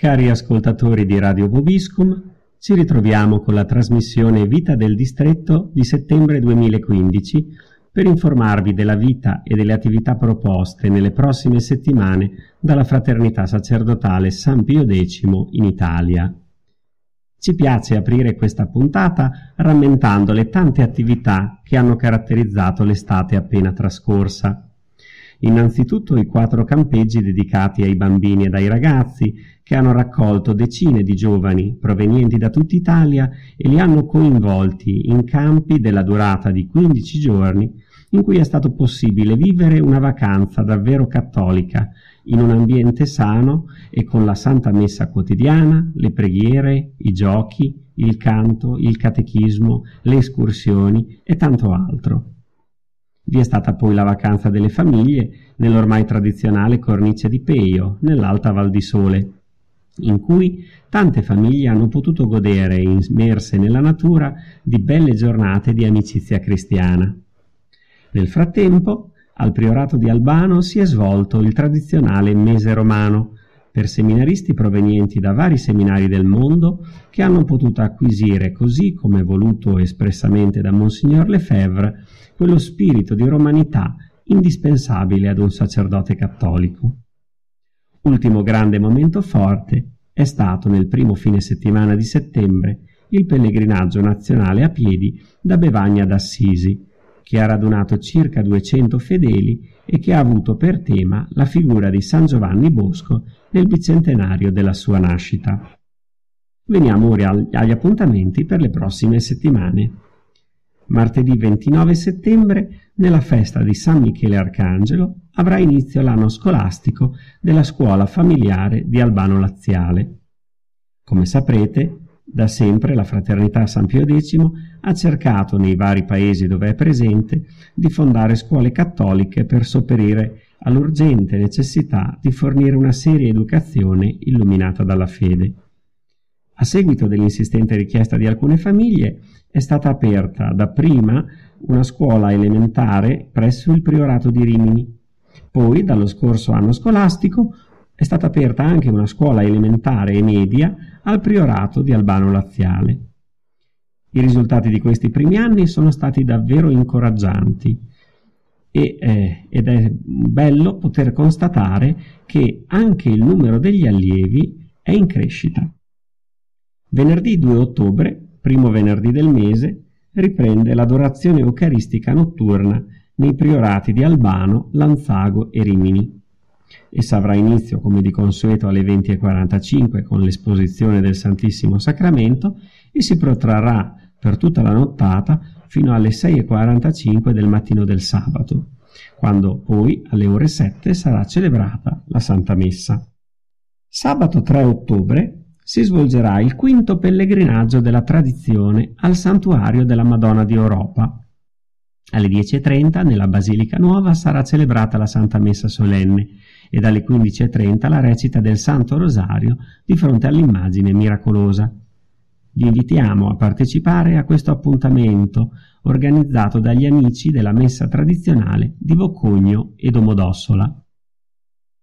Cari ascoltatori di Radio Vobiscum, ci ritroviamo con la trasmissione Vita del Distretto di settembre 2015 per informarvi della vita e delle attività proposte nelle prossime settimane dalla Fraternità Sacerdotale San Pio X in Italia. Ci piace aprire questa puntata rammentando le tante attività che hanno caratterizzato l'estate appena trascorsa. Innanzitutto i quattro campeggi dedicati ai bambini ed ai ragazzi, che hanno raccolto decine di giovani provenienti da tutta Italia e li hanno coinvolti in campi della durata di 15 giorni in cui è stato possibile vivere una vacanza davvero cattolica, in un ambiente sano e con la Santa Messa quotidiana, le preghiere, i giochi, il canto, il catechismo, le escursioni e tanto altro. Vi è stata poi la vacanza delle famiglie nell'ormai tradizionale cornice di Peio, nell'Alta Val di Sole, in cui tante famiglie hanno potuto godere, immerse nella natura, di belle giornate di amicizia cristiana. Nel frattempo, al priorato di Albano si è svolto il tradizionale mese romano, per seminaristi provenienti da vari seminari del mondo che hanno potuto acquisire, così come voluto espressamente da Monsignor Lefebvre, quello spirito di romanità indispensabile ad un sacerdote cattolico. Ultimo grande momento forte è stato nel primo fine settimana di settembre il pellegrinaggio nazionale a piedi da Bevagna d'Assisi, che ha radunato circa 200 fedeli e che ha avuto per tema la figura di San Giovanni Bosco nel bicentenario della sua nascita. Veniamo ora agli appuntamenti per le prossime settimane. Martedì 29 settembre, nella festa di San Michele Arcangelo, avrà inizio l'anno scolastico della scuola familiare di Albano Laziale. Come saprete, da sempre la Fraternità San Pio X ha cercato nei vari paesi dove è presente di fondare scuole cattoliche per sopperire all'urgente necessità di fornire una seria educazione illuminata dalla fede. A seguito dell'insistente richiesta di alcune famiglie, è stata aperta dapprima una scuola elementare presso il Priorato di Rimini. Poi, dallo scorso anno scolastico, è stata aperta anche una scuola elementare e media al Priorato di Albano Laziale. I risultati di questi primi anni sono stati davvero incoraggianti e, eh, ed è bello poter constatare che anche il numero degli allievi è in crescita. Venerdì 2 ottobre primo venerdì del mese, riprende l'adorazione eucaristica notturna nei priorati di Albano, Lanzago e Rimini. Essa avrà inizio, come di consueto, alle 20.45 con l'esposizione del Santissimo Sacramento e si protrarrà per tutta la nottata fino alle 6.45 del mattino del sabato, quando poi alle ore 7 sarà celebrata la Santa Messa. Sabato 3 ottobre si svolgerà il quinto pellegrinaggio della tradizione al santuario della Madonna di Europa. Alle 10.30 nella Basilica Nuova sarà celebrata la Santa Messa solenne e alle 15.30 la recita del Santo Rosario di fronte all'immagine miracolosa. Vi invitiamo a partecipare a questo appuntamento organizzato dagli amici della messa tradizionale di Vocogno e Domodossola.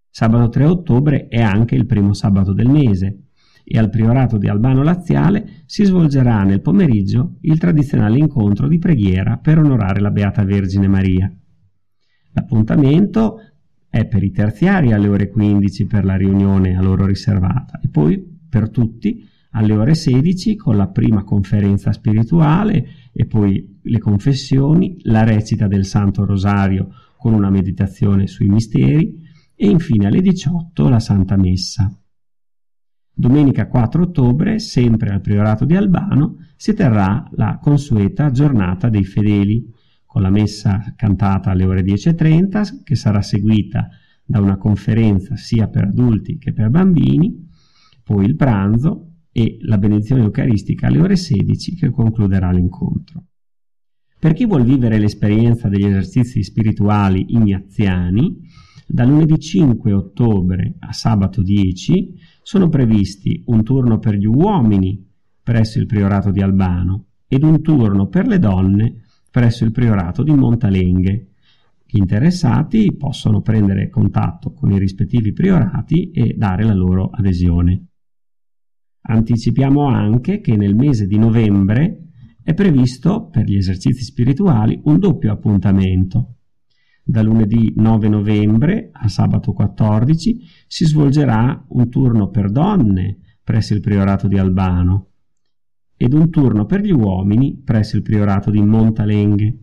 Sabato 3 ottobre è anche il primo sabato del mese e al priorato di Albano Laziale si svolgerà nel pomeriggio il tradizionale incontro di preghiera per onorare la Beata Vergine Maria. L'appuntamento è per i terziari alle ore 15 per la riunione a loro riservata e poi per tutti alle ore 16 con la prima conferenza spirituale e poi le confessioni, la recita del Santo Rosario con una meditazione sui misteri e infine alle 18 la Santa Messa. Domenica 4 ottobre, sempre al Priorato di Albano, si terrà la consueta giornata dei fedeli, con la messa cantata alle ore 10.30, che sarà seguita da una conferenza sia per adulti che per bambini, poi il pranzo e la benedizione eucaristica alle ore 16 che concluderà l'incontro. Per chi vuol vivere l'esperienza degli esercizi spirituali ignaziani, da lunedì 5 ottobre a sabato 10 sono previsti un turno per gli uomini presso il priorato di Albano ed un turno per le donne presso il priorato di Montalenghe. Gli interessati possono prendere contatto con i rispettivi priorati e dare la loro adesione. Anticipiamo anche che nel mese di novembre è previsto per gli esercizi spirituali un doppio appuntamento. Da lunedì 9 novembre a sabato 14 si svolgerà un turno per donne presso il priorato di Albano ed un turno per gli uomini presso il priorato di Montalenghe.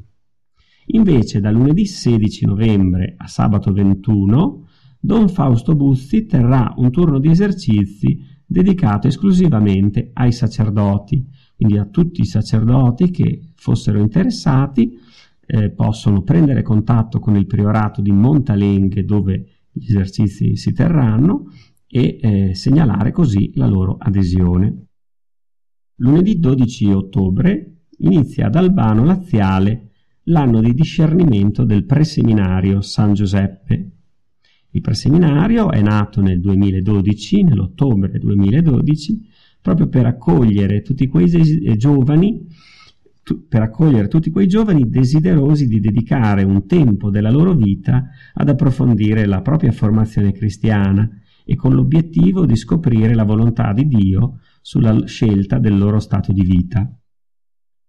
Invece da lunedì 16 novembre a sabato 21 Don Fausto Buzzi terrà un turno di esercizi dedicato esclusivamente ai sacerdoti, quindi a tutti i sacerdoti che fossero interessati eh, possono prendere contatto con il priorato di Montalenghe dove gli esercizi si terranno e eh, segnalare così la loro adesione. Lunedì 12 ottobre inizia ad Albano Laziale l'anno di discernimento del preseminario San Giuseppe. Il preseminario è nato nel 2012, nell'ottobre 2012, proprio per accogliere tutti quei eh, giovani per accogliere tutti quei giovani desiderosi di dedicare un tempo della loro vita ad approfondire la propria formazione cristiana e con l'obiettivo di scoprire la volontà di Dio sulla scelta del loro stato di vita.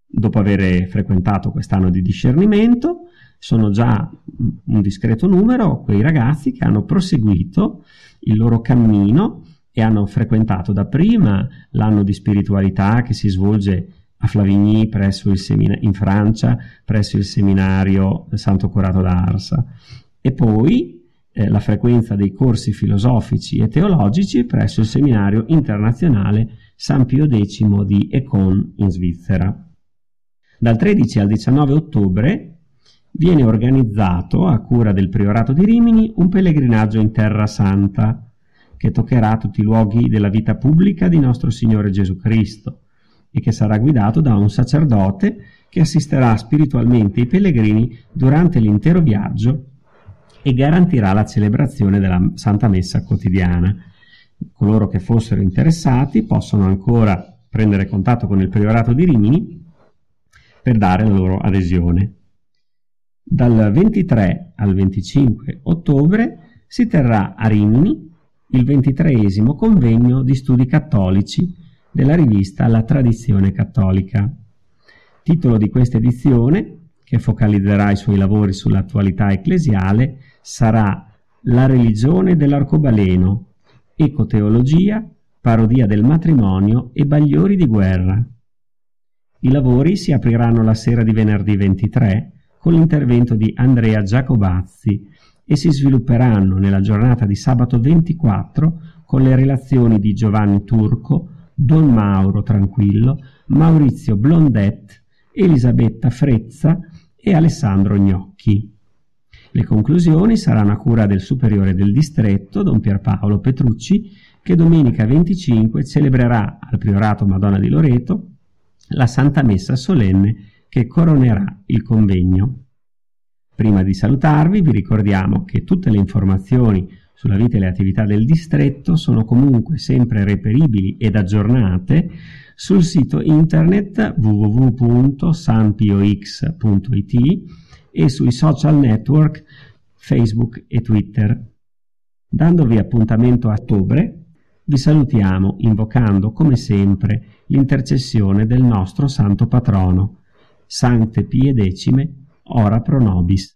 Dopo aver frequentato quest'anno di discernimento, sono già un discreto numero quei ragazzi che hanno proseguito il loro cammino e hanno frequentato dapprima l'anno di spiritualità che si svolge a Flavigny semina- in Francia presso il seminario Santo Curato d'Arsa e poi eh, la frequenza dei corsi filosofici e teologici presso il seminario internazionale San Pio X di Econ in Svizzera. Dal 13 al 19 ottobre viene organizzato a cura del Priorato di Rimini un pellegrinaggio in Terra Santa che toccherà tutti i luoghi della vita pubblica di nostro Signore Gesù Cristo e che sarà guidato da un sacerdote che assisterà spiritualmente i pellegrini durante l'intero viaggio e garantirà la celebrazione della Santa Messa quotidiana. Coloro che fossero interessati possono ancora prendere contatto con il Priorato di Rimini per dare la loro adesione. Dal 23 al 25 ottobre si terrà a Rimini il ventitreesimo convegno di studi cattolici della rivista La Tradizione Cattolica. Titolo di questa edizione, che focalizzerà i suoi lavori sull'attualità ecclesiale, sarà La religione dell'arcobaleno, ecoteologia, parodia del matrimonio e bagliori di guerra. I lavori si apriranno la sera di venerdì 23 con l'intervento di Andrea Giacobazzi e si svilupperanno nella giornata di sabato 24 con le relazioni di Giovanni Turco, Don Mauro Tranquillo, Maurizio Blondet, Elisabetta Frezza e Alessandro Gnocchi. Le conclusioni saranno a cura del superiore del distretto, Don Pierpaolo Petrucci, che domenica 25 celebrerà al Priorato Madonna di Loreto la Santa Messa solenne che coronerà il convegno. Prima di salutarvi vi ricordiamo che tutte le informazioni sulla vita e le attività del distretto sono comunque sempre reperibili ed aggiornate sul sito internet www.sanpiox.it e sui social network Facebook e Twitter. Dandovi appuntamento a ottobre, vi salutiamo invocando come sempre l'intercessione del nostro santo patrono, Sante Pie Decime, ora pro nobis.